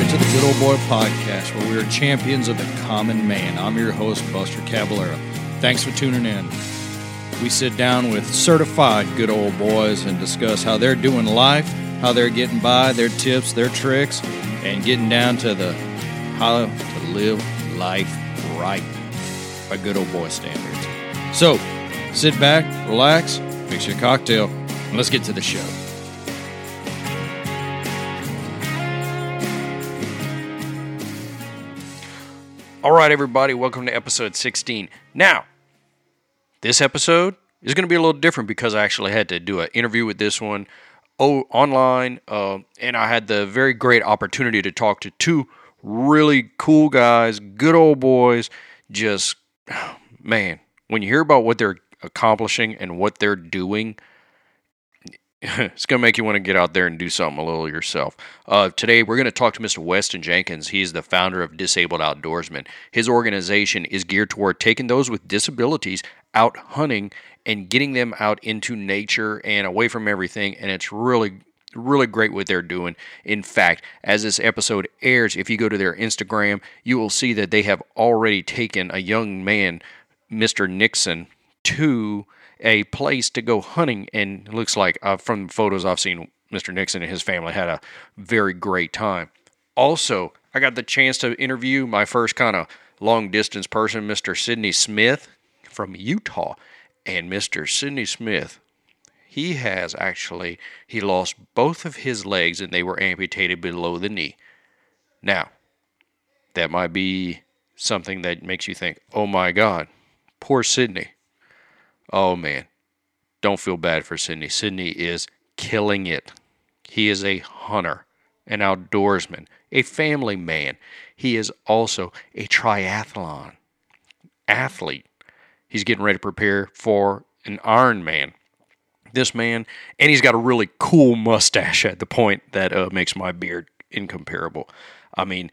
everybody, to the Good Old Boy Podcast, where we are champions of the common man. I'm your host, Buster Caballero. Thanks for tuning in. We sit down with certified good old boys and discuss how they're doing life, how they're getting by, their tips, their tricks, and getting down to the how to live life right by good old boy standards. So, sit back, relax, mix your cocktail, and let's get to the show. All right, everybody, welcome to episode 16. Now, this episode is going to be a little different because I actually had to do an interview with this one online, uh, and I had the very great opportunity to talk to two really cool guys, good old boys. Just, man, when you hear about what they're accomplishing and what they're doing, it's going to make you want to get out there and do something a little yourself. Uh, today, we're going to talk to Mr. Weston Jenkins. He's the founder of Disabled Outdoorsmen. His organization is geared toward taking those with disabilities out hunting and getting them out into nature and away from everything. And it's really, really great what they're doing. In fact, as this episode airs, if you go to their Instagram, you will see that they have already taken a young man, Mr. Nixon, to a place to go hunting, and looks like uh, from photos I've seen, Mr. Nixon and his family had a very great time. Also, I got the chance to interview my first kind of long distance person, Mr. Sidney Smith from Utah. And Mr. Sidney Smith, he has actually he lost both of his legs and they were amputated below the knee. Now, that might be something that makes you think, "Oh my god, poor Sidney." Oh man, don't feel bad for Sydney. Sydney is killing it. He is a hunter, an outdoorsman, a family man. He is also a triathlon athlete. He's getting ready to prepare for an Ironman. This man, and he's got a really cool mustache at the point that uh, makes my beard incomparable. I mean,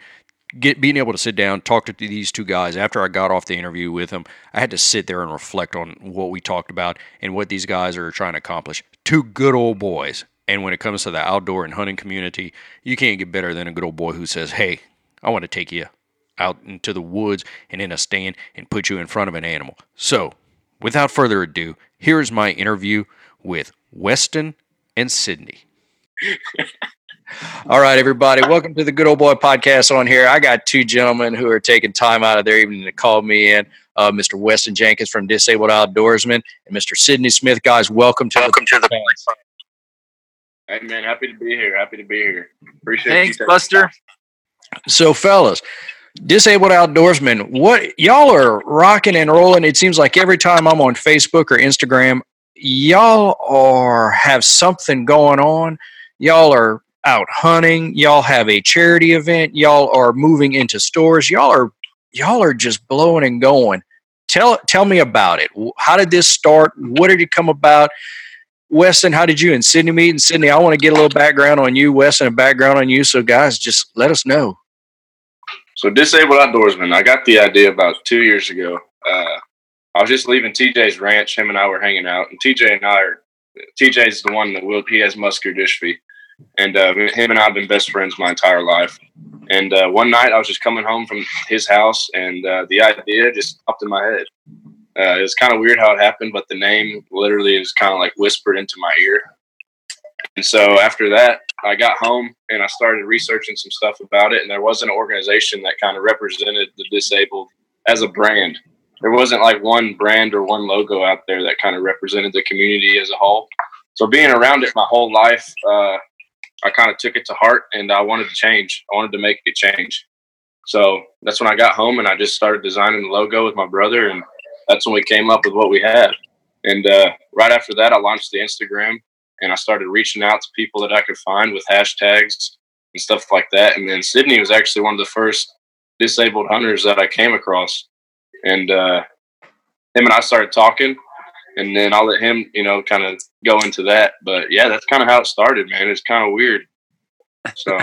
get being able to sit down, talk to these two guys after I got off the interview with them, I had to sit there and reflect on what we talked about and what these guys are trying to accomplish. Two good old boys. And when it comes to the outdoor and hunting community, you can't get better than a good old boy who says, Hey, I want to take you out into the woods and in a stand and put you in front of an animal. So, without further ado, here is my interview with Weston and Sidney. All right, everybody. Welcome to the Good Old Boy Podcast on here. I got two gentlemen who are taking time out of their evening to call me in. Uh, Mr. Weston Jenkins from Disabled Outdoorsmen and Mr. Sidney Smith. Guys, welcome to welcome the to the. Hey man, happy to be here. Happy to be here. Appreciate it. Thanks, you. Buster. So, fellas, Disabled Outdoorsmen, what y'all are rocking and rolling. It seems like every time I'm on Facebook or Instagram, y'all are have something going on. Y'all are out hunting. Y'all have a charity event. Y'all are moving into stores. Y'all are y'all are just blowing and going. Tell tell me about it. How did this start? What did it come about? Weston, how did you and Sydney meet? And Sydney, I want to get a little background on you, Weston, a background on you. So guys, just let us know. So, disabled outdoorsman. I got the idea about two years ago. Uh, I was just leaving TJ's ranch. Him and I were hanging out, and TJ and I are. TJ's the one that will. He has muscular dystrophy, and uh, him and I have been best friends my entire life. And uh, one night, I was just coming home from his house, and uh, the idea just popped in my head. Uh, it was kind of weird how it happened, but the name literally was kind of like whispered into my ear. And so after that, I got home and I started researching some stuff about it. And there was an organization that kind of represented the disabled as a brand. There wasn't like one brand or one logo out there that kind of represented the community as a whole. So being around it my whole life, uh, I kind of took it to heart and I wanted to change. I wanted to make it change. So that's when I got home and I just started designing the logo with my brother. And that's when we came up with what we had. And uh, right after that, I launched the Instagram and I started reaching out to people that I could find with hashtags and stuff like that. And then Sydney was actually one of the first disabled hunters that I came across, and uh, him and I started talking, and then I'll let him, you know, kind of go into that. But yeah, that's kind of how it started, man. It's kind of weird. So,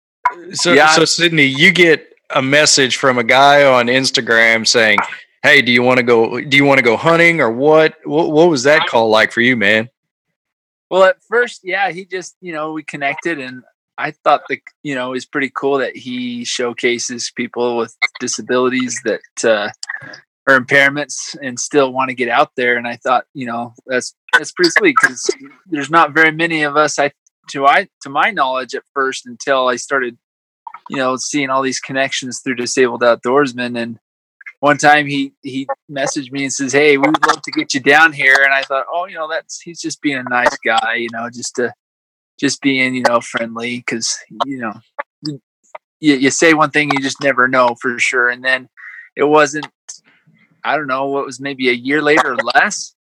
so, yeah. so Sidney, you get a message from a guy on Instagram saying, "Hey, do you want to go? Do you want to go hunting or what? what? What was that call like for you, man?" Well, at first, yeah, he just, you know, we connected and I thought the you know it's pretty cool that he showcases people with disabilities that uh, or impairments and still want to get out there. And I thought you know that's that's pretty sweet because there's not very many of us. I to I to my knowledge at first until I started you know seeing all these connections through disabled outdoorsmen and one time he he messaged me and says hey we would love to get you down here and i thought oh you know that's he's just being a nice guy you know just to just being you know friendly because you know you, you say one thing you just never know for sure and then it wasn't i don't know what was maybe a year later or less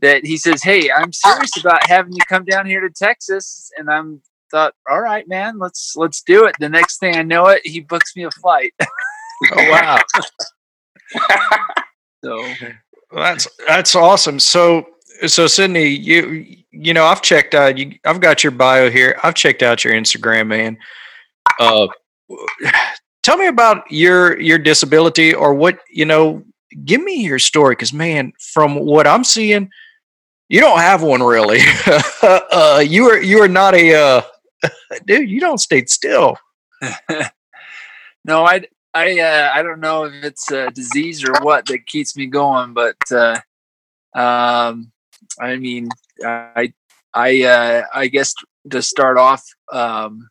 that he says hey i'm serious about having you come down here to texas and i'm thought all right man let's let's do it the next thing i know it he books me a flight oh wow so well, that's that's awesome so so Sydney, you you know I've checked out you I've got your bio here. I've checked out your Instagram, man. Uh, tell me about your your disability or what you know. Give me your story, because man, from what I'm seeing, you don't have one really. uh, you are you are not a uh, dude. You don't stay still. no, I I uh, I don't know if it's a disease or what that keeps me going, but uh, um, I mean, I, I, uh, I guess to start off, um,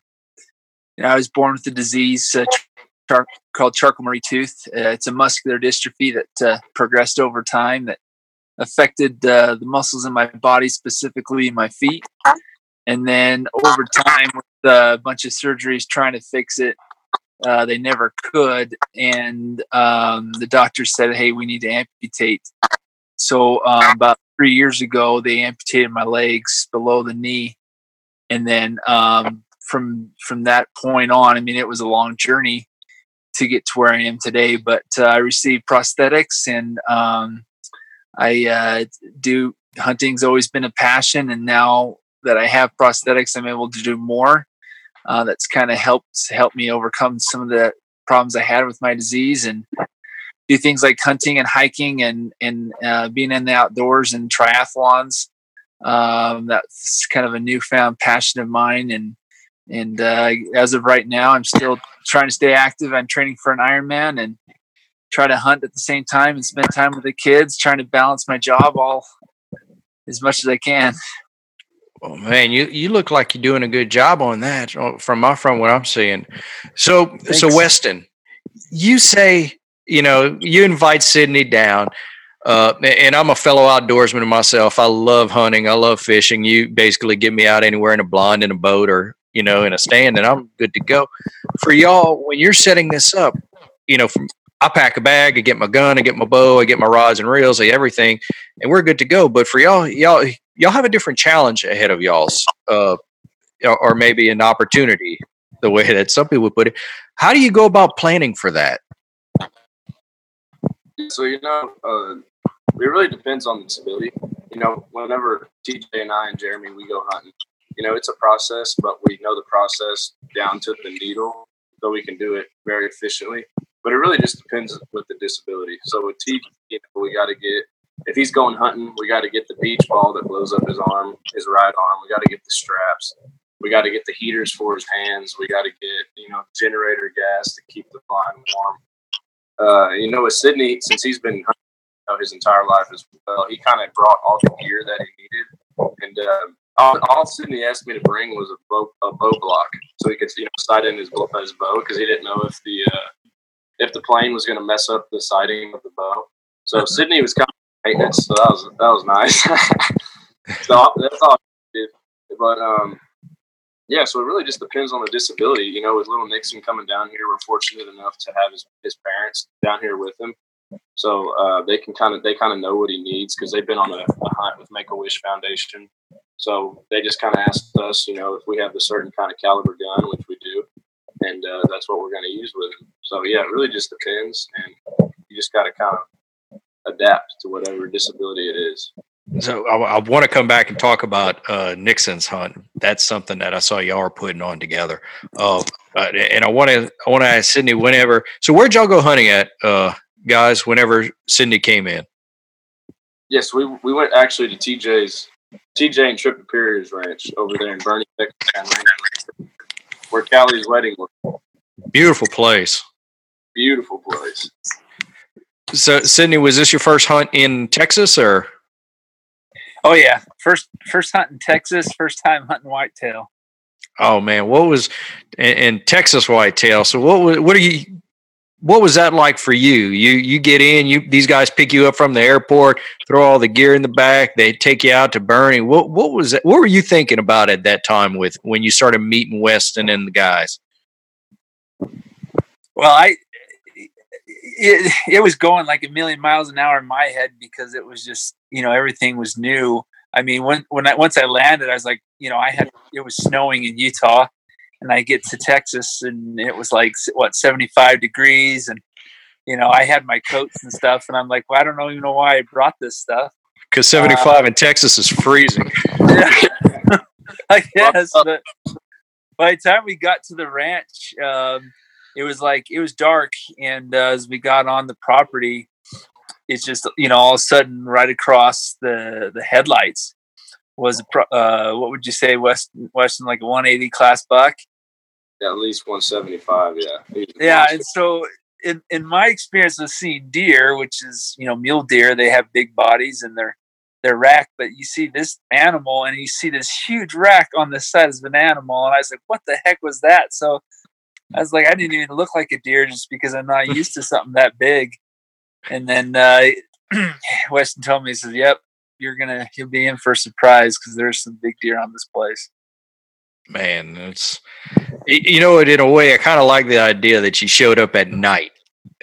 you know, I was born with a disease uh, char- called Charcot-Marie Tooth. Uh, it's a muscular dystrophy that uh, progressed over time that affected uh, the muscles in my body, specifically my feet. And then over time, with a bunch of surgeries trying to fix it, uh, they never could. And um, the doctor said, "Hey, we need to amputate." So um, about three years ago, they amputated my legs below the knee, and then um, from from that point on, I mean, it was a long journey to get to where I am today. But uh, I received prosthetics, and um, I uh, do hunting's always been a passion, and now that I have prosthetics, I'm able to do more. Uh, that's kind of helped help me overcome some of the problems I had with my disease and do things like hunting and hiking and and uh, being in the outdoors and triathlons. Um, that's kind of a newfound passion of mine, and and uh, as of right now, I'm still trying to stay active. I'm training for an Ironman and try to hunt at the same time and spend time with the kids, trying to balance my job all as much as I can. Oh man, you you look like you're doing a good job on that uh, from my from what I'm seeing. So Thanks. so Weston, you say you know, you invite Sydney down. Uh, and I'm a fellow outdoorsman myself. I love hunting. I love fishing. You basically get me out anywhere in a blind in a boat or, you know, in a stand and I'm good to go. For y'all, when you're setting this up, you know, from I pack a bag, I get my gun, I get my bow, I get my rods and reels, I everything, and we're good to go. But for y'all, y'all, y'all have a different challenge ahead of y'all's, uh, or maybe an opportunity, the way that some people put it. How do you go about planning for that? So you know, uh, it really depends on the disability. You know, whenever TJ and I and Jeremy we go hunting, you know, it's a process, but we know the process down to the needle, so we can do it very efficiently. But it really just depends with the disability. So with TJ, you know, we got to get if he's going hunting, we got to get the beach ball that blows up his arm, his right arm. We got to get the straps. We got to get the heaters for his hands. We got to get you know generator gas to keep the blind warm uh, you know, with Sydney, since he's been know, his entire life as well, he kind of brought all the gear that he needed. And uh, all, all, Sydney asked me to bring was a bow, a bow block, so he could you know sight in his, his bow because he didn't know if the uh, if the plane was going to mess up the sighting of the bow. So Sydney was kind of maintenance, so that was that was nice. so that's all But um, yeah, so it really just depends on the disability. You know, with little Nixon coming down here, we're fortunate enough to have his, his parents down here with him, so uh, they can kind of they kind of know what he needs because they've been on a, a hunt with Make a Wish Foundation. So they just kind of asked us, you know, if we have the certain kind of caliber gun, which we do, and uh, that's what we're going to use with him. So yeah, it really just depends, and you just got to kind of adapt to whatever disability it is. So I, I want to come back and talk about uh, Nixon's hunt. That's something that I saw y'all are putting on together. Uh, and I want to I want to ask Sydney whenever. So where'd y'all go hunting at, uh, guys? Whenever Sydney came in. Yes, we we went actually to TJ's TJ and Trip Superior's ranch over there in Boerne, Texas. where Callie's wedding was. Beautiful place. Beautiful place. So, Sydney, was this your first hunt in Texas, or? Oh yeah, first first hunt in Texas, first time hunting whitetail. Oh man, what was in Texas whitetail? So what was what are you? What was that like for you? You you get in, you these guys pick you up from the airport, throw all the gear in the back, they take you out to Boerne. What what was that? What were you thinking about at that time with when you started meeting Weston and the guys? Well, I it, it was going like a million miles an hour in my head because it was just you know everything was new. I mean, when when I once I landed, I was like, you know, I had it was snowing in Utah, and I get to Texas, and it was like what seventy five degrees, and you know, I had my coats and stuff, and I'm like, well, I don't even know why I brought this stuff because seventy five uh, in Texas is freezing. I guess, but by the time we got to the ranch, um, it was like it was dark, and uh, as we got on the property, it's just you know all of a sudden right across the the headlights was a uh, what would you say West Weston like a 180 class buck? Yeah, at least 175. Yeah. Yeah, and so in in my experience of seeing deer, which is you know mule deer, they have big bodies and they're they're rack, but you see this animal and you see this huge rack on the side of an animal, and I was like, what the heck was that? So I was like, I didn't even look like a deer just because I'm not used to something that big. And then uh, Weston told me, he says, "Yep, you're gonna you'll be in for a surprise because there's some big deer on this place." Man, it's you know In a way, I kind of like the idea that you showed up at night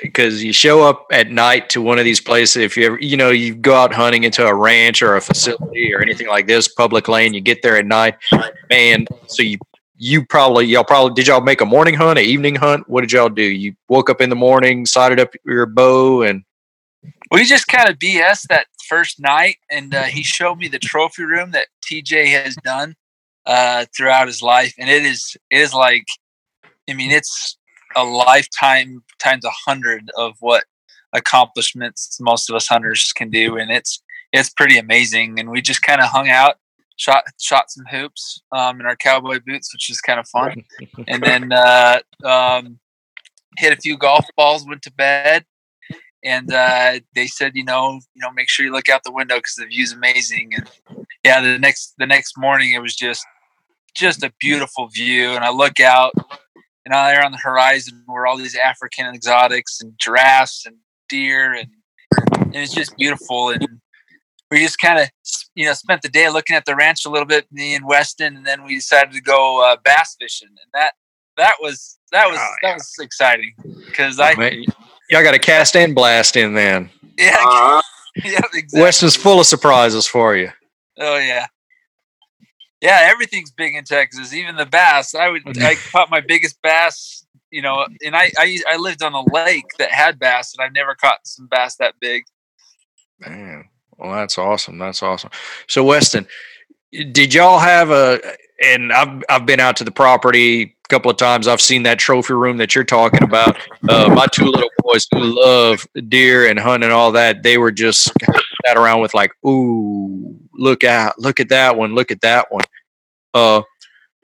because you show up at night to one of these places. If you ever, you know, you go out hunting into a ranch or a facility or anything like this, public land, you get there at night, man. So you you probably y'all probably did y'all make a morning hunt, an evening hunt? What did y'all do? You woke up in the morning, sighted up your bow, and we just kind of BS that first night, and uh, he showed me the trophy room that TJ has done uh, throughout his life, and it is it is like, I mean, it's a lifetime times a hundred of what accomplishments most of us hunters can do, and it's it's pretty amazing. And we just kind of hung out shot shot some hoops um, in our cowboy boots, which is kind of fun, and then uh, um, hit a few golf balls. Went to bed, and uh, they said, you know, you know, make sure you look out the window because the view's amazing. And yeah, the next the next morning it was just just a beautiful view, and I look out. And out there on the horizon were all these African exotics and giraffes and deer, and, and it's just beautiful. And we just kind of you know spent the day looking at the ranch a little bit me and weston and then we decided to go uh, bass fishing and that that was that was oh, yeah. that was exciting because i. y'all got a cast and blast in then yeah, uh, yeah exactly. weston's full of surprises for you oh yeah yeah everything's big in texas even the bass i would i caught my biggest bass you know and I, I i lived on a lake that had bass and i've never caught some bass that big man well, that's awesome. That's awesome. So, Weston, did y'all have a? And I've I've been out to the property a couple of times. I've seen that trophy room that you're talking about. Uh, my two little boys who love deer and hunting and all that, they were just sat around with like, "Ooh, look out! Look at that one! Look at that one!" Uh,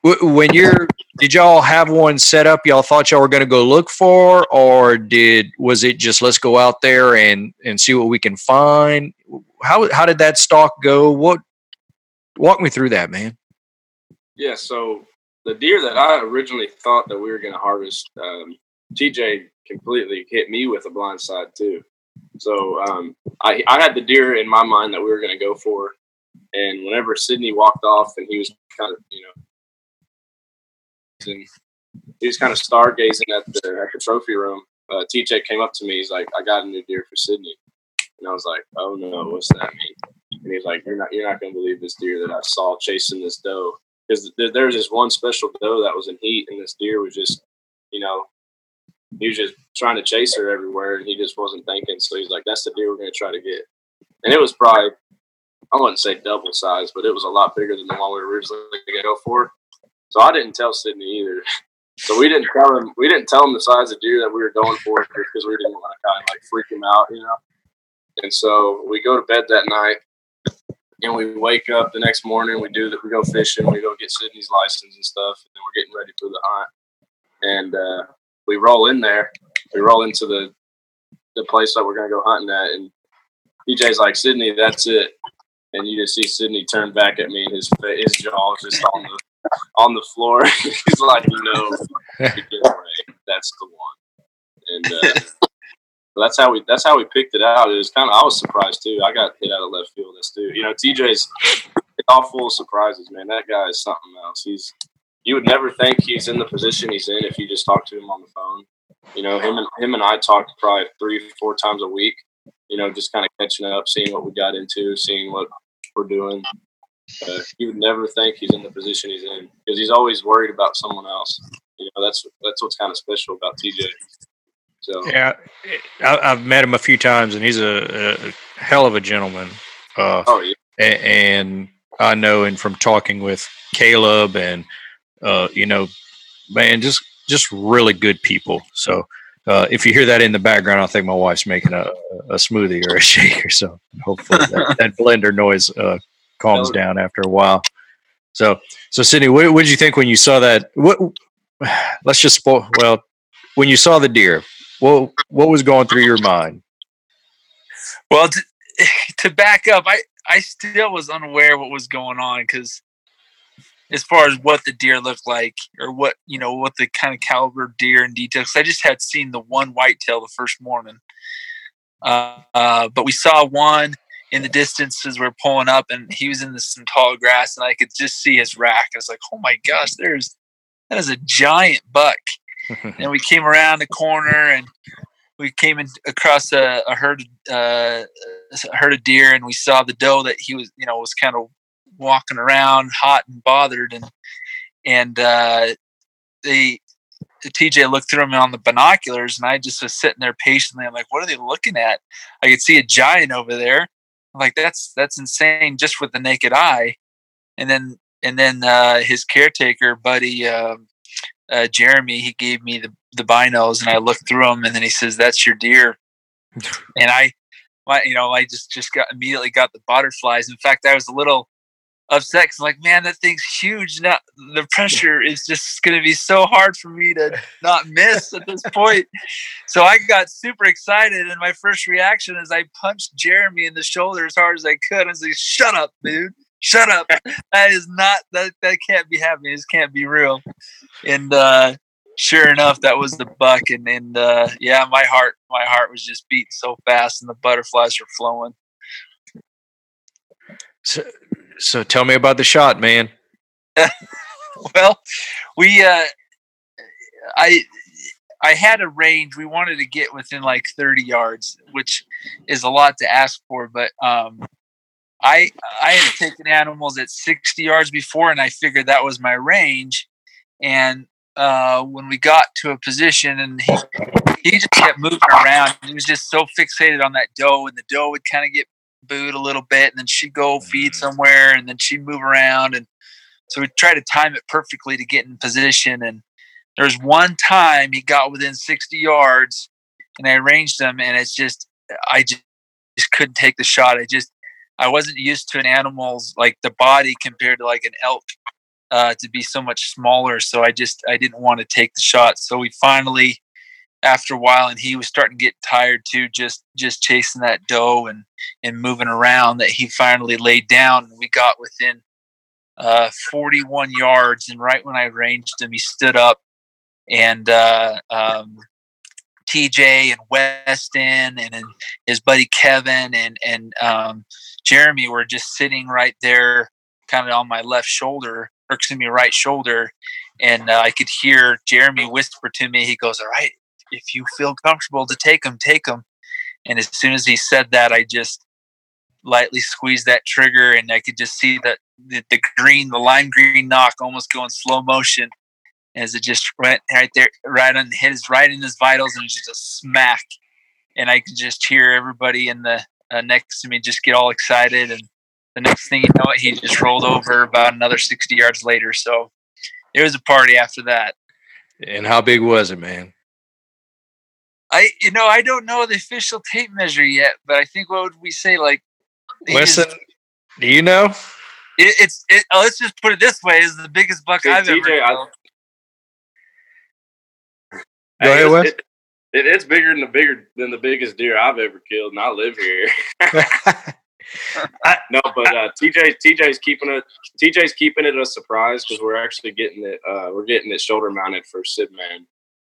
when you're did y'all have one set up y'all thought y'all were going to go look for or did was it just let's go out there and and see what we can find how how did that stalk go what walk me through that man yeah so the deer that i originally thought that we were going to harvest um, tj completely hit me with a blind side too so um, I, I had the deer in my mind that we were going to go for and whenever sydney walked off and he was kind of you know and he was kind of stargazing at the at the trophy room. Uh, TJ came up to me. He's like, "I got a new deer for Sydney," and I was like, "Oh no, what's that mean?" And he's like, "You're not you're not going to believe this deer that I saw chasing this doe." Because th- there was this one special doe that was in heat, and this deer was just, you know, he was just trying to chase her everywhere, and he just wasn't thinking. So he's like, "That's the deer we're going to try to get." And it was probably, I wouldn't say double size, but it was a lot bigger than the one we were originally going to go for. So I didn't tell Sydney either. So we didn't tell him. We didn't tell him the size of deer that we were going for because we didn't want to kind of like freak him out, you know. And so we go to bed that night, and we wake up the next morning. We do that. We go fishing. We go get Sydney's license and stuff, and then we're getting ready for the hunt. And uh, we roll in there. We roll into the the place that we're gonna go hunting at, and TJ's like, Sydney, that's it. And you just see Sydney turn back at me, and his his jaw is just on the on the floor. He's like, no, get away. That's the one. And uh, that's how we that's how we picked it out. It was kind of I was surprised too. I got hit out of left field. This dude, you know, TJ's all full of surprises, man. That guy is something else. He's you would never think he's in the position he's in if you just talk to him on the phone. You know, him and him and I talked probably three, four times a week. You know, just kind of catching up, seeing what we got into, seeing what we're doing. Uh, you would never think he's in the position he's in because he's always worried about someone else. You know, that's that's what's kind of special about TJ. So yeah, I, have met him a few times, and he's a, a hell of a gentleman. Uh, oh yeah, and I know, and from talking with Caleb, and uh, you know, man, just just really good people. So. Uh, if you hear that in the background, I think my wife's making a, a smoothie or a shake or so. Hopefully, that, that blender noise uh, calms down after a while. So, so Sydney, what, what did you think when you saw that? What? Let's just spoil. Well, when you saw the deer, what what was going through your mind? Well, to, to back up, I I still was unaware what was going on because as far as what the deer looked like or what you know what the kind of caliber deer and details i just had seen the one whitetail the first morning. Uh, uh, but we saw one in the distance as we are pulling up and he was in this, some tall grass and i could just see his rack. I was like oh my gosh there's that is a giant buck and we came around the corner and we came in across a, a herd uh, a herd of deer and we saw the doe that he was you know was kind of walking around hot and bothered and and uh, TJ looked through them on the binoculars and I just was sitting there patiently. I'm like, what are they looking at? I could see a giant over there. I'm like, that's that's insane just with the naked eye. And then and then uh, his caretaker buddy uh, uh, Jeremy, he gave me the the binos and I looked through them and then he says, "That's your deer." and I, my, you know, I just just got immediately got the butterflies. In fact, I was a little upset because I'm like, man, that thing's huge. Now the pressure is just going to be so hard for me to not miss at this point. So I got super excited, and my first reaction is I punched Jeremy in the shoulder as hard as I could. I was like, "Shut up, dude! Shut up! That is not that that can't be happening. This can't be real." And uh, sure enough, that was the buck. And and uh, yeah, my heart my heart was just beating so fast, and the butterflies were flowing. So, so tell me about the shot, man. well, we uh, I I had a range. We wanted to get within like 30 yards, which is a lot to ask for, but um, I I had taken animals at 60 yards before, and I figured that was my range. And uh, when we got to a position, and he he just kept moving around. He was just so fixated on that doe, and the doe would kind of get booed a little bit, and then she'd go feed mm-hmm. somewhere, and then she'd move around, and so we tried to time it perfectly to get in position. And there was one time he got within 60 yards, and I arranged him, and it's just I just, just couldn't take the shot. I just I wasn't used to an animal's like the body compared to like an elk uh, to be so much smaller. So I just I didn't want to take the shot. So we finally after a while and he was starting to get tired too just just chasing that doe and and moving around that he finally laid down and we got within uh, 41 yards and right when i ranged him he stood up and uh, um, tj and weston and, and his buddy kevin and and um, jeremy were just sitting right there kind of on my left shoulder or excuse me right shoulder and uh, i could hear jeremy whisper to me he goes all right if you feel comfortable to take them, take them. And as soon as he said that, I just lightly squeezed that trigger, and I could just see that the, the green, the lime green nock almost go in slow motion as it just went right there, right on hit his right in his vitals, and just a smack. And I could just hear everybody in the uh, next to me just get all excited, and the next thing you know, it, he just rolled over about another sixty yards later. So it was a party after that. And how big was it, man? I you know I don't know the official tape measure yet, but I think what would we say like Weston Do you know? It, it's it, oh, let's just put it this way: is the biggest buck See, I've ever. TJ, I- Go ahead, it's- Wes. it- it- it's bigger than the bigger than the biggest deer I've ever killed, and I live here. no, but uh, TJ TJ's keeping it TJ's keeping it a surprise because we're actually getting it uh, we're getting it shoulder mounted for Sidman.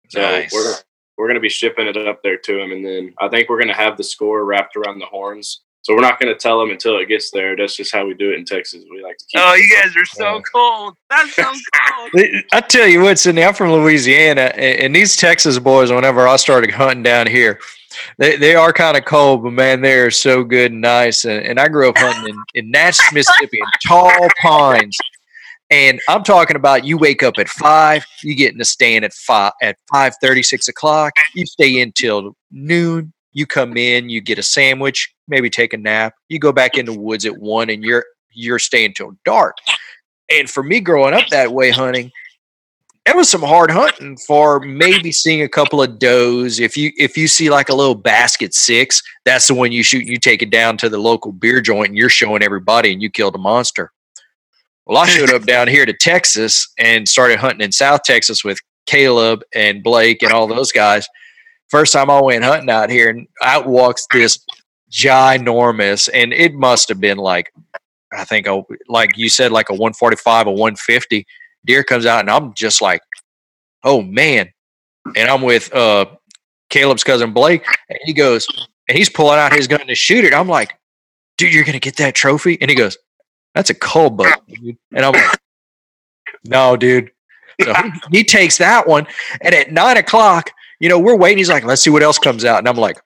So Nice. we're we're gonna be shipping it up there to him, and then I think we're gonna have the score wrapped around the horns. So we're not gonna tell them until it gets there. That's just how we do it in Texas. We like to keep. Oh, you guys are so cold. That's so cold. I tell you what, Sydney, I'm from Louisiana, and and these Texas boys, whenever I started hunting down here, they, they are kind of cold, but man, they are so good and nice. And, and I grew up hunting in, in Natchez, Mississippi, in tall pines. And I'm talking about you wake up at five, you get in the stand at five at five thirty, six o'clock, you stay in till noon, you come in, you get a sandwich, maybe take a nap, you go back in the woods at one and you're you're staying till dark. And for me growing up that way hunting, it was some hard hunting for maybe seeing a couple of does. If you if you see like a little basket six, that's the one you shoot. You take it down to the local beer joint, and you're showing everybody, and you killed a monster. Well, I showed up down here to Texas and started hunting in South Texas with Caleb and Blake and all those guys. First time I went hunting out here, and out walks this ginormous, and it must have been like, I think, a, like you said, like a 145, a 150 deer comes out and I'm just like, oh man. And I'm with uh Caleb's cousin Blake, and he goes, and he's pulling out his gun to shoot it. I'm like, dude, you're gonna get that trophy? And he goes, That's a cull buck, dude. And I'm like, No, dude. So he takes that one, and at nine o'clock, you know, we're waiting. He's like, Let's see what else comes out. And I'm like,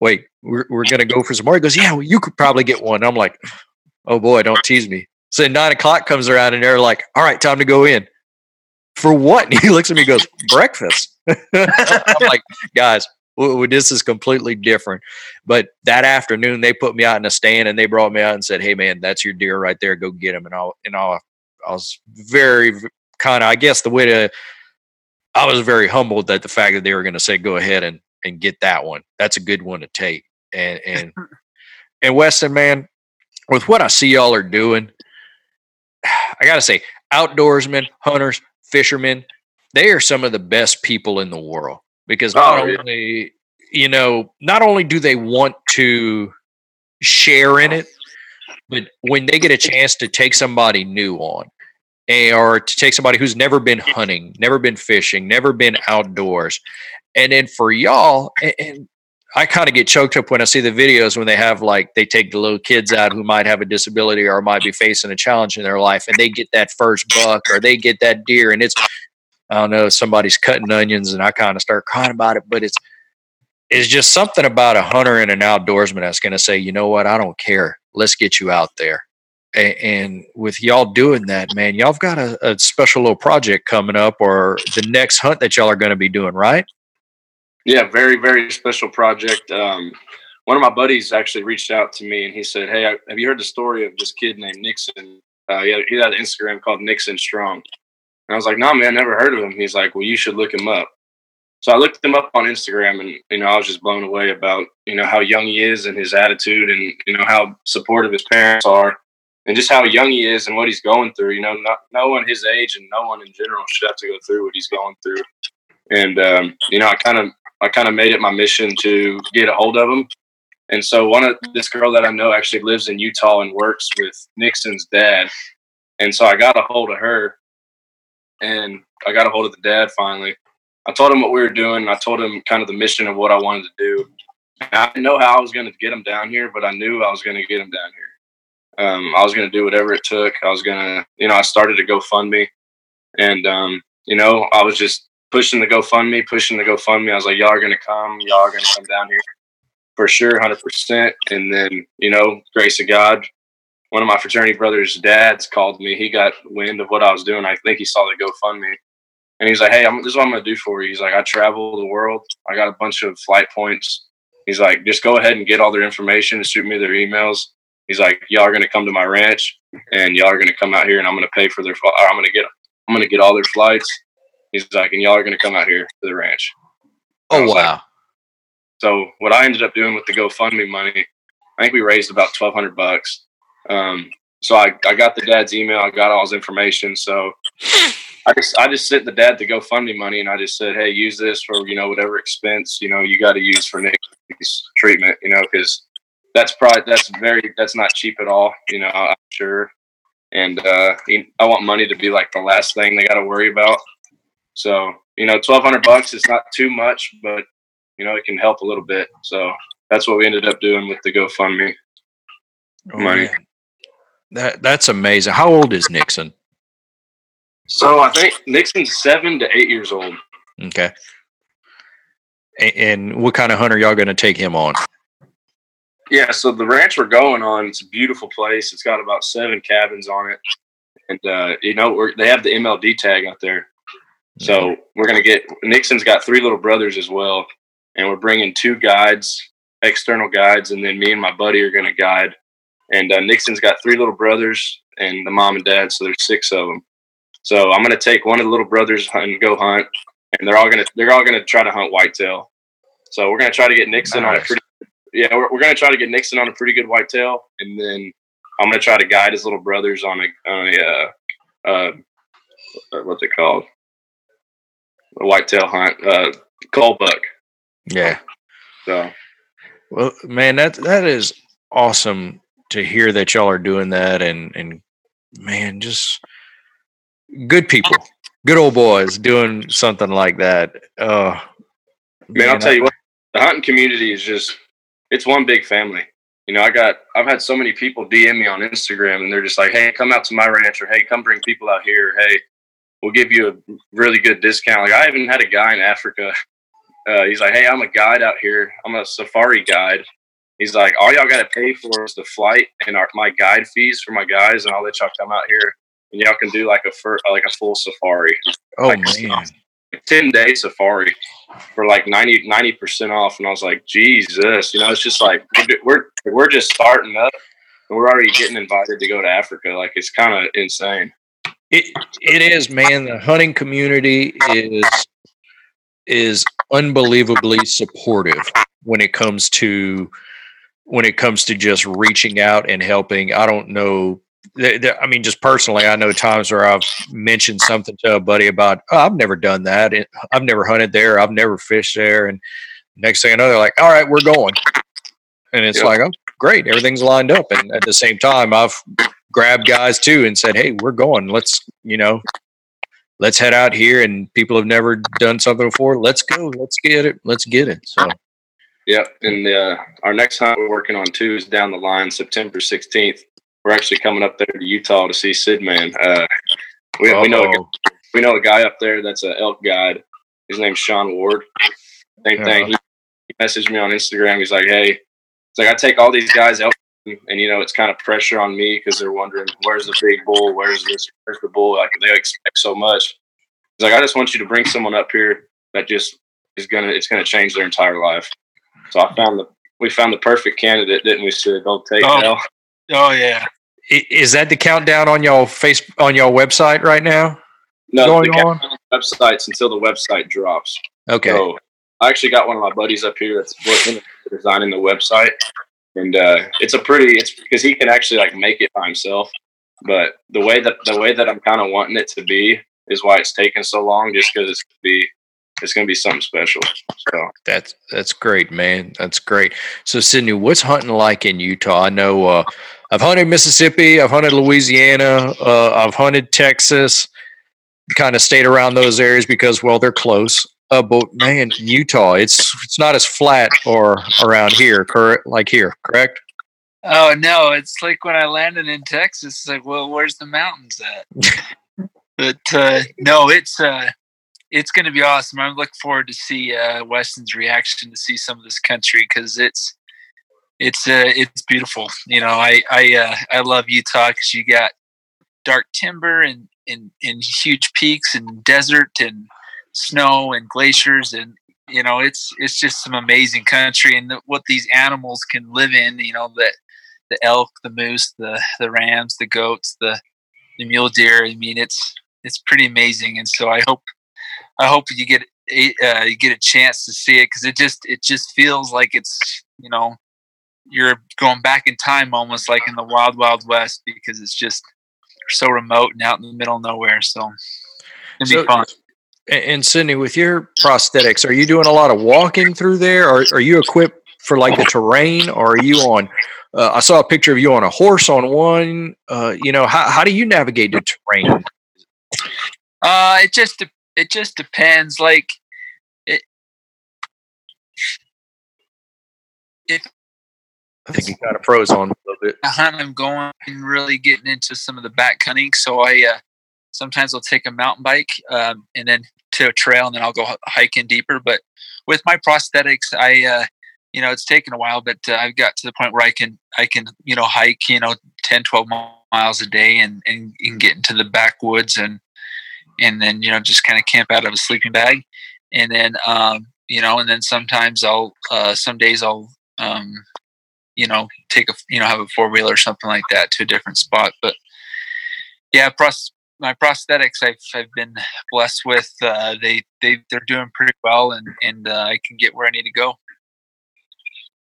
Wait, we're, we're gonna go for some more. He goes, Yeah, well, you could probably get one. I'm like, Oh boy, don't tease me. So nine o'clock comes around and they're like, all right, time to go in. For what? And he looks at me and goes, breakfast. I'm like, guys, this is completely different. But that afternoon, they put me out in a stand and they brought me out and said, hey, man, that's your deer right there. Go get him. And I'll, and I, I was very kind of, I guess the way to, I was very humbled that the fact that they were going to say, go ahead and, and get that one. That's a good one to take. And, and, and Weston, man, with what I see y'all are doing, I got to say, outdoorsmen, hunters, fishermen, they are some of the best people in the world because not Oh, yeah. only, you know, not only do they want to share in it, but when they get a chance to take somebody new on or to take somebody who's never been hunting, never been fishing, never been outdoors, and then for y'all, and, and I kind of get choked up when I see the videos when they have like they take the little kids out who might have a disability or might be facing a challenge in their life, and they get that first buck or they get that deer, and it's I don't know somebody's cutting onions, and I kind of start crying about it, but it's it's just something about a hunter and an outdoorsman that's going to say, you know what, I don't care, let's get you out there. And with y'all doing that, man, y'all have got a, a special little project coming up, or the next hunt that y'all are going to be doing, right? Yeah, very very special project. Um, one of my buddies actually reached out to me and he said, "Hey, have you heard the story of this kid named Nixon? Uh, he, had, he had an Instagram called Nixon Strong." And I was like, "No, man, never heard of him." He's like, "Well, you should look him up." So I looked him up on Instagram, and you know, I was just blown away about you know how young he is and his attitude, and you know how supportive his parents are, and just how young he is and what he's going through. You know, not, no one his age and no one in general should have to go through what he's going through. And um, you know, I kind of I kind of made it my mission to get a hold of him. And so one of this girl that I know actually lives in Utah and works with Nixon's dad. And so I got a hold of her and I got a hold of the dad finally. I told him what we were doing. I told him kind of the mission of what I wanted to do. I didn't know how I was going to get him down here, but I knew I was going to get him down here. Um, I was going to do whatever it took. I was going to, you know, I started to GoFundMe and, um, you know, I was just pushing the GoFundMe, pushing the GoFundMe. I was like, y'all are gonna come, y'all are gonna come down here for sure, hundred percent. And then, you know, grace of God, one of my fraternity brothers' dads called me. He got wind of what I was doing. I think he saw the GoFundMe, and he's like, "Hey, I'm, this is what I'm gonna do for you." He's like, "I travel the world. I got a bunch of flight points." He's like, "Just go ahead and get all their information and shoot me their emails." He's like, "Y'all are gonna come to my ranch, and y'all are gonna come out here, and I'm gonna pay for their. or I'm gonna get. I'm gonna get all their flights." He's like, and y'all are going to come out here to the ranch. Oh was like, wow! So what I ended up doing with the GoFundMe money, I think we raised about twelve hundred bucks, Um, so I, I got the dad's email. I got all his information. So I just I just sent the dad the GoFundMe money, and I just said, hey, use this for you know whatever expense you know you got to use for Nick's treatment. You know, because that's probably that's very that's not cheap at all. You know, I'm sure. And uh, I want money to be like the last thing they got to worry about. So you know, twelve hundred bucks is not too much, but you know, it can help a little bit. So that's what we ended up doing with the GoFundMe oh, money. Man. That that's amazing. How old is Nixon? So I think Nixon's seven to eight years old. Okay. And what kind of hunt are y'all going to take him on? Yeah, so the ranch we're going on, it's a beautiful place. It's got about seven cabins on it, and uh, you know they have the MLD tag out there. So mm-hmm. we're gonna get Nixon's got three little brothers as well, and we're bringing two guides, external guides, and then me and my buddy are gonna guide. And uh, Nixon's got three little brothers and the mom and dad, so there's six of them. So I'm gonna take one of the little brothers and go hunt, and they're all gonna they're all gonna try to hunt whitetail. So we're gonna try to get Nixon nice. on a pretty yeah we're, we're gonna try to get Nixon on a pretty good whitetail, and then I'm gonna try to guide his little brothers on a on a uh, uh, what's it called a whitetail hunt uh cull buck. Yeah. So. Well, man, that that is awesome to hear that y'all are doing that, and and man, just good people, good old boys doing something like that. Uh, man, I'll tell you what, the hunting community is just it's one big family. You know, I got I've had so many people DM me on Instagram and they're just like, "Hey, come out to my ranch," or "Hey, come bring people out here." Hey, we'll give you a really good discount. Like I even had a guy in Africa. Uh, he's like, "Hey, I'm a guide out here. I'm a safari guide." He's like, "All y'all got to pay for is the flight and our, my guide fees for my guys, and I'll let y'all come out here and y'all can do like a fur, like a full safari. Oh like man, ten day safari for like 90 percent off, and I was like, Jesus, you know, it's just like we're we're just starting up, and we're already getting invited to go to Africa. Like it's kind of insane. It it is, man. The hunting community is is unbelievably supportive when it comes to when it comes to just reaching out and helping. I don't know I mean, just personally, I know times where I've mentioned something to a buddy about, oh, I've never done that. I've never hunted there. I've never fished there. And next thing I know, they're like, all right, we're going. And it's yep. like, oh, great. Everything's lined up. And at the same time, I've grabbed guys too and said, hey, we're going. Let's, you know, let's head out here. And people have never done something before. Let's go. Let's get it. Let's get it. So, Yep. And uh, our next hunt we're working on too is down the line, September 16th we're actually coming up there to Utah to see Sid Man. Uh, we, we, know a, we know a guy up there that's an elk guide. His name's Sean Ward. Same yeah. thing. He, he, messaged me on Instagram. He's like, "Hey, it's like I take all these guys out, and you know it's kind of pressure on me because they're wondering where's the big bull, where's this, where's the bull? Like they expect so much. He's like, I just want you to bring someone up here that just is gonna it's gonna change their entire life. So I found the we found the perfect candidate, didn't we? Sid? Don't take oh. Oh yeah. Is that the countdown on your face on your website right now? No, going the on websites until the website drops. Okay. So I actually got one of my buddies up here that's working designing the website, and uh, it's a pretty. It's because he can actually like make it by himself. But the way that the way that I'm kind of wanting it to be is why it's taking so long, just because it's gonna be it's gonna be something special. So that's that's great, man. That's great. So Sydney, what's hunting like in Utah? I know uh, I've hunted Mississippi, I've hunted Louisiana, uh, I've hunted Texas. Kind of stayed around those areas because, well, they're close. Uh, but man, Utah, it's it's not as flat or around here, correct? Like here, correct? Oh no, it's like when I landed in Texas. It's like, well, where's the mountains at? but uh, no, it's uh, it's going to be awesome. I'm looking forward to see uh, Weston's reaction to see some of this country because it's it's uh, it's beautiful. You know, I I uh, I love Utah because you got dark timber and and and huge peaks and desert and snow and glaciers and you know it's it's just some amazing country and the, what these animals can live in. You know that the elk, the moose, the the rams, the goats, the the mule deer. I mean, it's it's pretty amazing. And so I hope I hope you get uh, you get a chance to see it because it just it just feels like it's you know you're going back in time almost like in the wild wild west because it's just so remote and out in the middle of nowhere so it'd So- be fun And, Sydney, with your prosthetics, are you doing a lot of walking through there, or are you equipped for like the terrain, or are you on? Uh, I saw a picture of you on a horse on one. Uh, you know, how how do you navigate the terrain? uh it just it just depends like it if I think you kind of froze on a little bit. I'm going and really getting into some of the back hunting. So I uh, sometimes I'll take a mountain bike um, and then to a trail and then I'll go hiking deeper. But with my prosthetics, I uh, you know it's taken a while, but uh, I've got to the point where I can I can you know hike you know 10, 12 miles a day and and, and get into the backwoods and and then you know just kind of camp out of a sleeping bag and then um, you know and then sometimes I'll uh, some days I'll um, you know take a you know have a four wheeler or something like that to a different spot but yeah pros- my prosthetics I've, I've been blessed with uh, they they they're doing pretty well and and uh, I can get where I need to go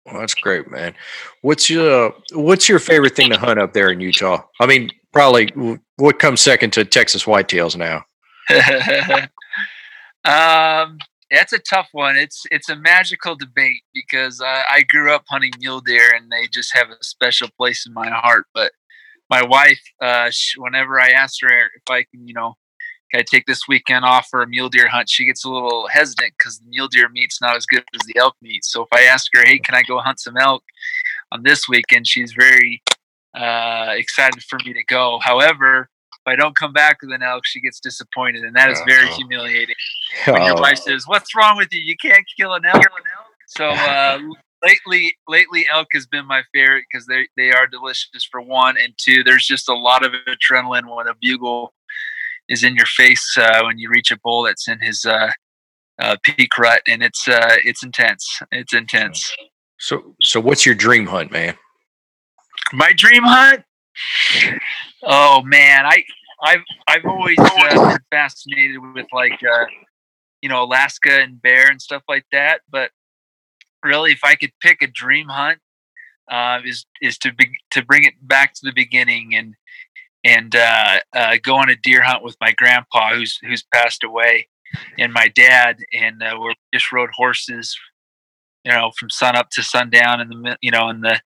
Well, that's great, man. What's your What's your favorite thing to hunt up there in Utah? I mean, probably what comes second to Texas whitetails now? um that's a tough one. It's it's a magical debate because uh, I grew up hunting mule deer and they just have a special place in my heart. But my wife uh sh whenever I ask her if I can you know can I take this weekend off for a mule deer hunt she gets a little hesitant because the mule deer meat's not as good as the elk meat. So if I ask her hey can I go hunt some elk on this weekend? she's very uh excited for me to go however if I don't come back with an elk, she gets disappointed, and that is very Oh. humiliating. When your Oh, wife says, "What's wrong with you? You can't kill an elk." So uh, lately, lately, elk has been my favorite because they they are delicious for one, and two, there's just a lot of adrenaline when a bugle is in your face uh, when you reach a bull that's in his uh, uh, peak rut, and it's uh, it's intense. It's intense. so so what's your dream hunt, man? My dream hunt. Oh man, I I've I've always uh, been fascinated with like uh, you know Alaska and bear and stuff like that. But really, if I could pick a dream hunt, uh, is is to be, to bring it back to the beginning and and uh, uh, go on a deer hunt with my grandpa who's who's passed away, and my dad, and uh, we just rode horses, you know, from sun up to sundown in the you know in the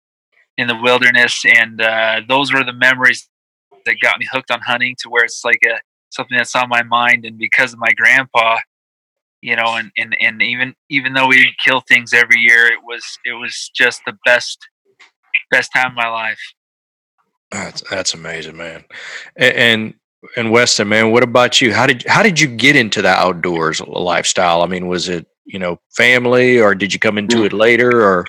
in the wilderness, and uh, those were the memories that got me hooked on hunting to where it's like a something that's on my mind. And because of my grandpa, you know, and, and, and even even though we didn't kill things every year, it was it was just the best best time of my life. That's that's amazing, man. A- And and Weston, man, what about you? How did how did you get into the outdoors lifestyle? I mean, was it you know family, or did you come into it later, or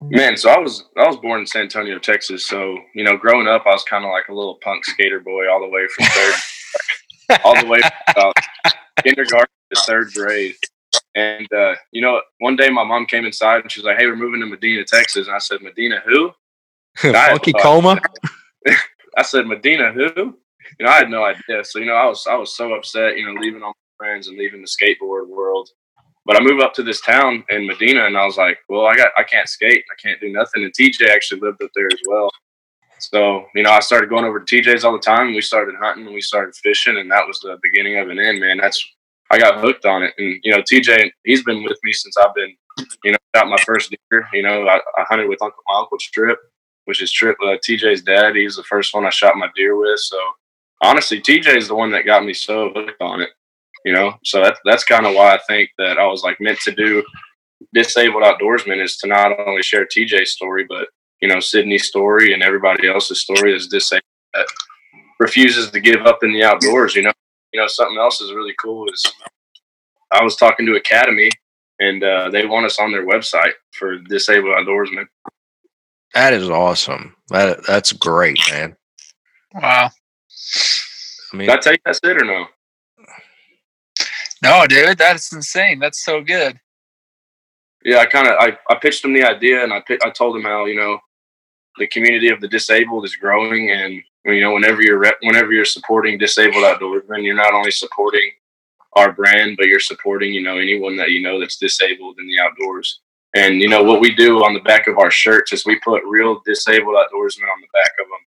Man, so I was I was born in San Antonio, Texas. So you know, growing up, I was kind of like a little punk skater boy, all the way from third, all the way from about kindergarten to third grade. And uh, you know, one day my mom came inside and she's like, "Hey, we're moving to Medina, Texas." And I said, "Medina who?" Funky Coma? I said, "Medina who?" You know, I had no idea. So you know, I was I was so upset. You know, leaving all my friends and leaving the skateboard world. But I moved up to this town in Medina, and I was like, "Well, I got I can't skate, I can't do nothing." And TJ actually lived up there as well. So you know, I started going over to TJ's all the time. We started hunting, and we started fishing, and that was the beginning of an end. Man, that's I got hooked on it. And you know, TJ, he's been with me since I've been, you know, got my first deer. You know, I, I hunted with Uncle my uncle Trip, which is Trip uh, TJ's dad. He's the first one I shot my deer with. So honestly, TJ is the one that got me so hooked on it. You know, so that's that's kind of why I think that I was like meant to do disabled outdoorsman is to not only share TJ's story, but you know Sydney's story and everybody else's story is disabled that refuses to give up in the outdoors. You know, you know something else is really cool is I was talking to Academy and uh, they want us on their website for disabled outdoorsmen. That is awesome. That that's great, man. Wow. I mean, Did I tell you that's it or no? No, dude, that's insane. That's so good. yeah, I kind of I, I pitched him the idea, and I I told him how you know the community of the disabled is growing, and you know whenever you're whenever you're supporting disabled outdoorsmen, you're not only supporting our brand, but you're supporting you know anyone that you know that's disabled in the outdoors. And you know what we do on the back of our shirts is we put real disabled outdoorsmen on the back of them.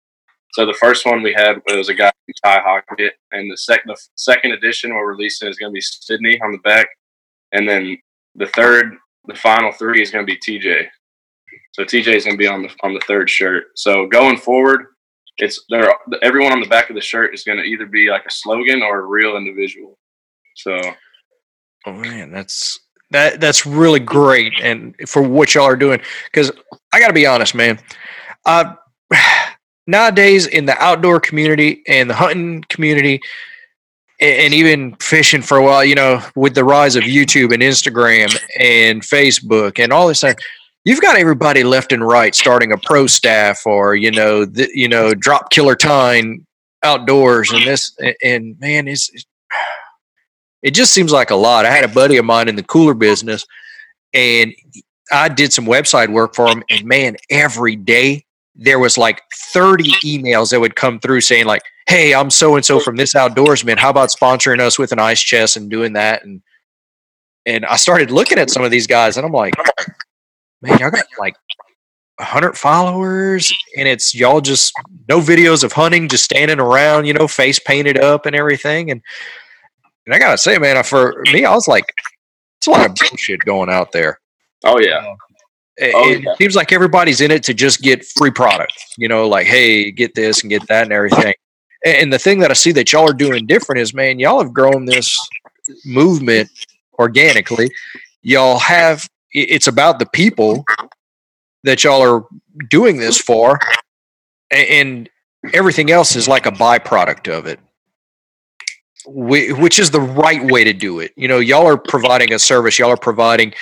So the first one we had was a guy from Ty Hockett, and the second the second edition we're releasing is going to be Sydney on the back, and then the third, the final three is going to be TJ. So TJ is going to be on the on the third shirt. So going forward, it's there. Everyone on the back of the shirt is going to either be like a slogan or a real individual. So, oh man, that's that that's really great, and for what y'all are doing. Because I got to be honest, man. Uh, nowadays in the outdoor community and the hunting community, and even fishing for a while, you know, with the rise of YouTube and Instagram and Facebook and all this stuff, you've got everybody left and right starting a pro staff or you know, the, you know, drop killer time outdoors and this and man, it's it just seems like a lot. I had a buddy of mine in the cooler business, and I did some website work for him, and man, every day there was like 30 emails that would come through saying like hey i'm so and so from this outdoorsman how about sponsoring us with an ice chest and doing that? And and i started looking at some of these guys and i'm like man y'all got like 100 followers and it's y'all just no videos of hunting just standing around you know face painted up and everything. And and i gotta say man for me i was like it's a lot of bullshit going out there. Oh yeah Oh, it, seems like everybody's in it to just get free product. You know, like hey, get this and get that and everything. And the thing that I see that y'all are doing different is, man, y'all have grown this movement organically. Y'all have it's about the people that y'all are doing this for, and everything else is like a byproduct of it which is the right way to do it. You know, y'all are providing a service. Y'all are providing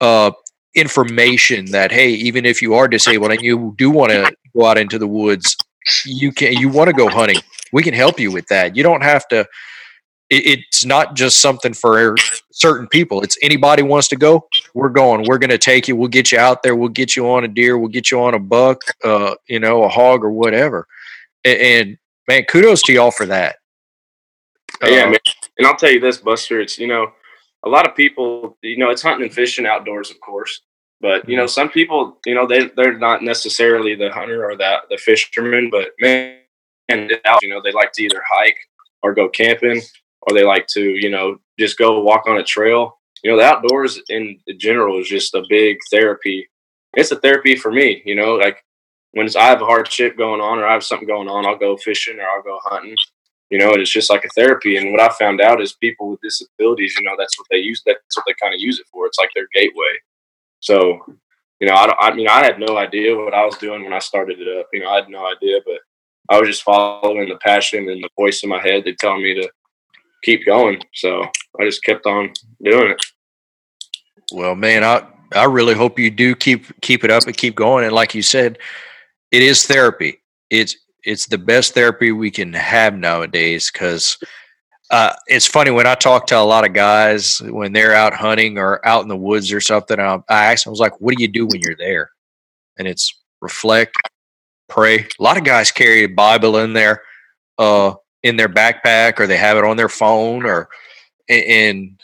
uh, information that hey, even if you are disabled and you do want to go out into the woods, you can you want to go hunting. We can help you with that. You don't have to. It, it's not just something for certain people. It's anybody wants to go. We're going. We're going to take you. We'll get you out there. We'll get you on a deer. We'll get you on a buck. Uh, you know, a hog or whatever. And, and man, kudos to y'all for that. Yeah, uh, man. And I'll tell you this, Buster. It's you know a lot of people, you know, it's hunting and fishing outdoors, of course. But you know, mm-hmm. some people, you know, they they're not necessarily the hunter or that the fisherman, but man, you know, they like to either hike or go camping, or they like to, you know, just go walk on a trail. You know, the outdoors in general is just a big therapy. It's a therapy for me. You know, like when I have a hardship going on or I have something going on, I'll go fishing or I'll go hunting you know, it's just like a therapy. And what I found out is people with disabilities, you know, that's what they use. That's what they kind of use it for. It's like their gateway. So, you know, I, I mean, I had no idea what I was doing when I started it up. You know, I had no idea, but I was just following the passion and the voice in my head that telling me to keep going. So I just kept on doing it. Well, man, I I really hope you do keep keep it up and keep going. And like you said, it is therapy. It's it's the best therapy we can have nowadays because uh, it's funny when I talk to a lot of guys when they're out hunting or out in the woods or something. I, I ask them, I was like, "What do you do when you're there?" And it's reflect, pray. A lot of guys carry a Bible in their uh, in their backpack or they have it on their phone or and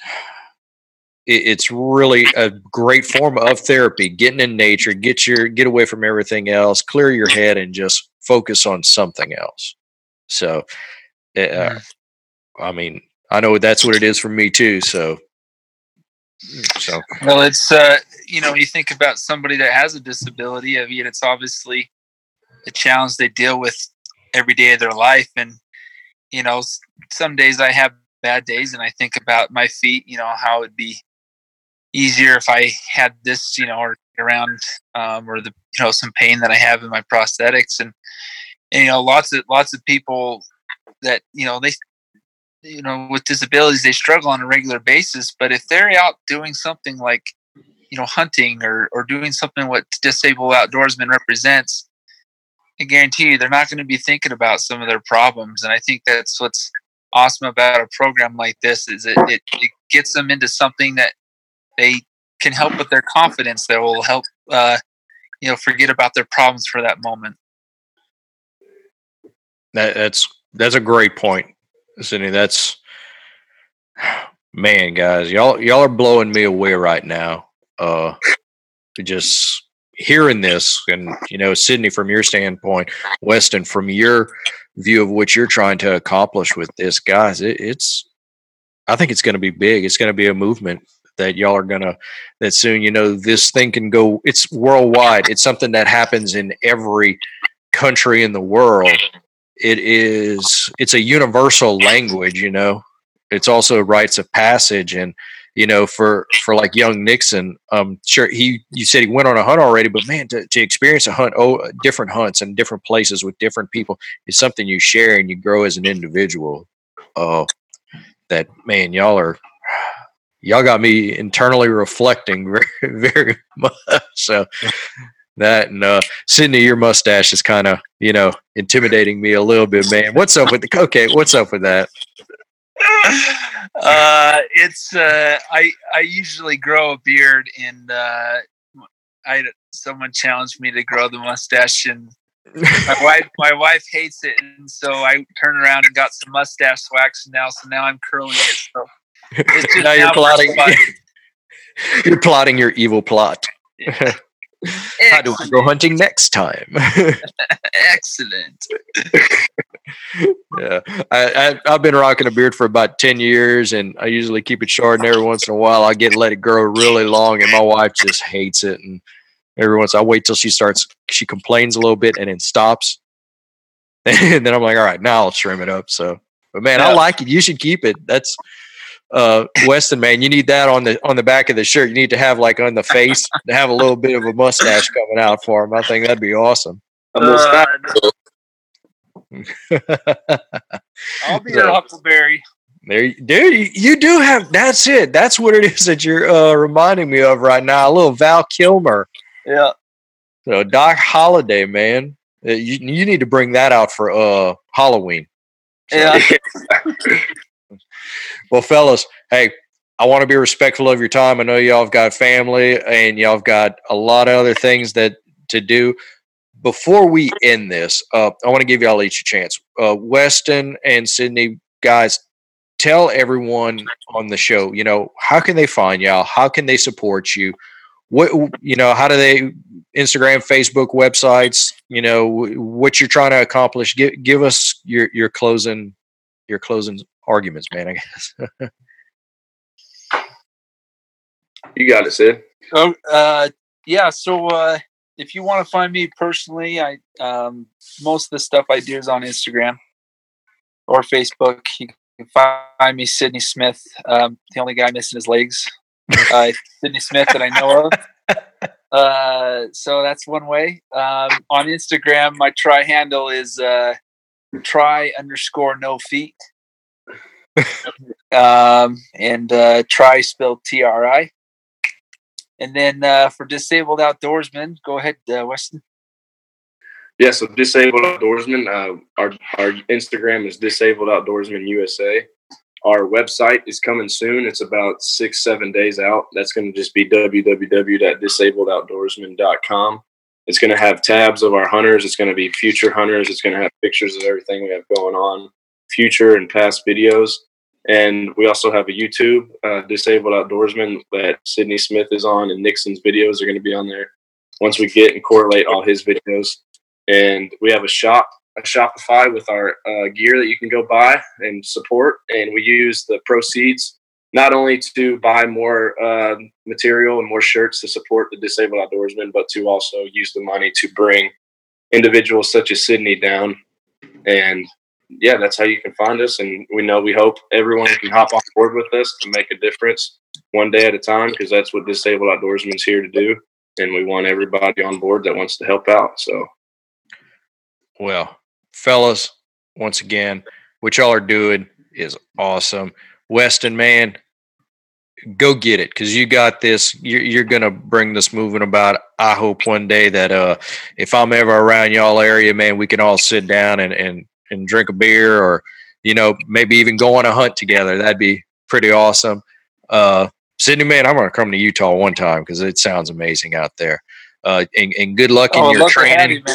it's really a great form of therapy getting in nature get your get away from everything else clear your head and just focus on something else. So, uh, mm. I mean, I know that's what it is for me too. So, so well, it's uh, you know, you think about somebody that has a disability. I mean, it's obviously a challenge they deal with every day of their life, and you know, some days I have bad days, and I think about my feet. You know, how it'd be easier if I had this, you know, or around um, or the you know some pain that I have in my prosthetics. And, and you know lots of lots of people that you know they you know with disabilities they struggle on a regular basis. But if they're out doing something like you know hunting or or doing something what disabled outdoorsman represents I guarantee you they're not going to be thinking about some of their problems. And I think that's what's awesome about a program like this is it, it, it gets them into something that they can help with their confidence that will help uh, you know forget about their problems for that moment. That, that's that's a great point Sydney. that's man guys y'all y'all are blowing me away right now uh just hearing this and you know sydney from your standpoint weston from your view of what you're trying to accomplish with this guys it, it's i think it's going to be big. It's going to be a movement that y'all are to that soon you know this thing can go it's worldwide. It's something that happens in every country in the world. It is it's a universal language you know? It's also rites of passage and you know for for like young nixon um sure he you said he went on a hunt already but man to, to experience a hunt oh different hunts and different places with different people is something you share and you grow as an individual. Uh that man y'all are y'all got me internally reflecting very very much so that and uh sydney your mustache is kind of you know intimidating me a little bit man what's up with the okay what's up with that uh, it's uh, I I usually grow a beard, and uh, I someone challenged me to grow the mustache, and my wife my wife hates it, and so I turned around and got some mustache wax now. So now I'm curling it. So now you're plotting. you're plotting your evil plot. Yeah. How do I go hunting next time? Excellent. yeah, I, I have been rocking a beard for about ten years, and I usually keep it short. And every once in a while, I get let it grow really long, and my wife just hates it. And every once I wait till she starts, she complains a little bit, and then stops. and then I'm like, all right, now I'll trim it up. So, but man, yeah. I like it. You should keep it. That's uh, Weston, man, you need that on the on the back of the shirt. You need to have like on the face to have a little bit of a mustache coming out for him. I think that'd be awesome. Uh, I'll be so, Huckleberry. There, dude, you, you, do have. That's it. That's what it is that you're uh, reminding me of right now. A little Val Kilmer. Yeah. So Doc Holliday, man, uh, you you need to bring that out for uh Halloween. So. Yeah. Well, fellas, hey, I want to be respectful of your time. I know y'all have got family and y'all have got a lot of other things that to do. Before we end this, uh, I want to give y'all each a chance. Uh, Weston and Sydney, guys, tell everyone on the show, you know, how can they find y'all? How can they support you? What, you know, how do they, Instagram, Facebook, websites, you know, what you're trying to accomplish? Give, give us your, your closing, your closing arguments, man. I guess. you got it, Sid. Oh, uh, yeah. So uh, if you want to find me personally, I um, most of the stuff I do is on Instagram or Facebook. You can find me Sydney Smith. Um, the only guy missing his legs. Uh, Sydney Smith that I know of. Uh, so that's one way. Um, on Instagram, my try handle is uh, try underscore no feet um, and uh, try spelled T R I. And then uh, for disabled outdoorsmen, go ahead, uh, Weston. Yeah, so disabled outdoorsmen. Uh, our our Instagram is disabled outdoorsmen USA. Our website is coming soon. It's about six seven days out. That's going to just be www.disabledoutdoorsman.com. It's going to have tabs of our hunters. It's going to be future hunters. It's going to have pictures of everything we have going on, future and past videos. And we also have a YouTube, uh, Disabled Outdoorsman, that Sydney Smith is on, and Nixon's videos are going to be on there once we get and correlate all his videos. And we have a shop, a Shopify with our uh, gear that you can go buy and support. And we use the proceeds not only to buy more uh, material and more shirts to support the disabled outdoorsmen, but to also use the money to bring individuals such as Sydney down and yeah, that's how you can find us. And we know we hope everyone can hop on board with us to make a difference one day at a time because that's what Disabled Outdoorsman's here to do. And we want everybody on board that wants to help out. So, well, fellas, once again, what y'all are doing is awesome. Weston, man, go get it because you got this. You're, you're going to bring this movement about. I hope one day that uh, if I'm ever around y'all area, man, we can all sit down and, and and drink a beer or you know maybe even go on a hunt together. That'd be pretty awesome. Uh sydney man i'm gonna come to utah one time because it sounds amazing out there. Uh and, and good luck in oh, your training. you,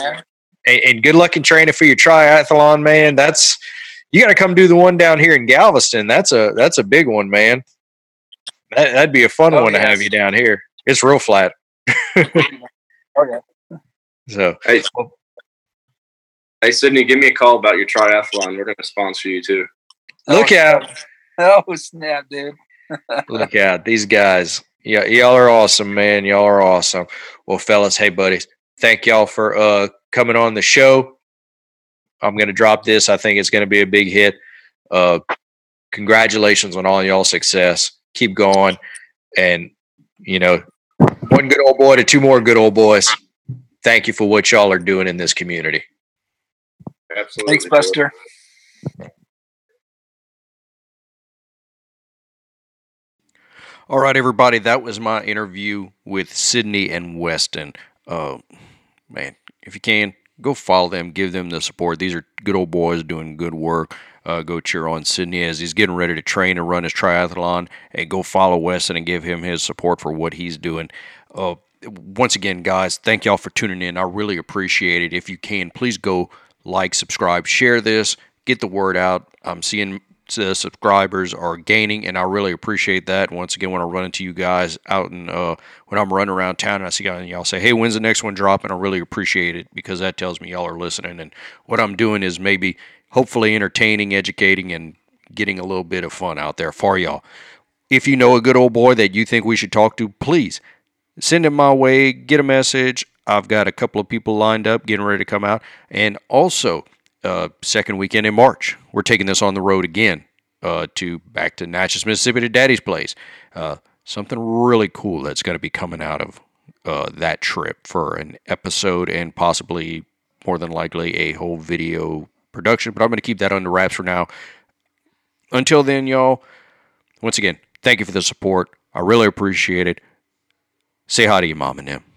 and, and, good luck in training for your triathlon man. That's you got to come do the one down here in galveston. That's a that's a big one man. That, would be a fun oh, one yes. to have you down here. It's real flat. Okay. So Hey, hey, Sydney, give me a call about your triathlon. We're going to sponsor you too. look Oh, out, Oh snap, dude. look out, these guys. Yeah, y'all are awesome, man. Y'all are awesome. Well, fellas, hey buddies, thank y'all for uh coming on the show. I'm gonna drop this. I think it's gonna be a big hit. Uh, congratulations on all y'all success. Keep going, and you know, one good old boy to two more good old boys. Thank you for what y'all are doing in this community. Absolutely. Thanks, Buster. All right, everybody, that was my interview with Sydney and Weston. Uh, man, if you can, go follow them, give them the support. These are good old boys doing good work. Uh, go cheer on Sydney as he's getting ready to train and run his triathlon, and go follow Weston and give him his support for what he's doing. Uh, once again, guys, thank y'all for tuning in. I really appreciate it. If you can, please go like, subscribe, share this, get the word out. I'm seeing the subscribers are gaining, and I really appreciate that. Once again, when I run into you guys out and uh, when I'm running around town and I see y'all, y'all say, "Hey, when's the next one dropping?" I really appreciate it because that tells me y'all are listening. And what I'm doing is maybe, hopefully, entertaining, educating, and getting a little bit of fun out there for y'all. If you know a good old boy that you think we should talk to, please send him my way. Get a message. I've got a couple of people lined up getting ready to come out, and also uh, second weekend in March. We're taking this on the road again uh, to back to Natchez, Mississippi to Daddy's place. Uh, something really cool that's going to be coming out of uh, that trip for an episode and possibly more than likely a whole video production. But I'm going to keep that under wraps for now. Until then, y'all, once again, thank you for the support. I really appreciate it. Say hi to your mom and them.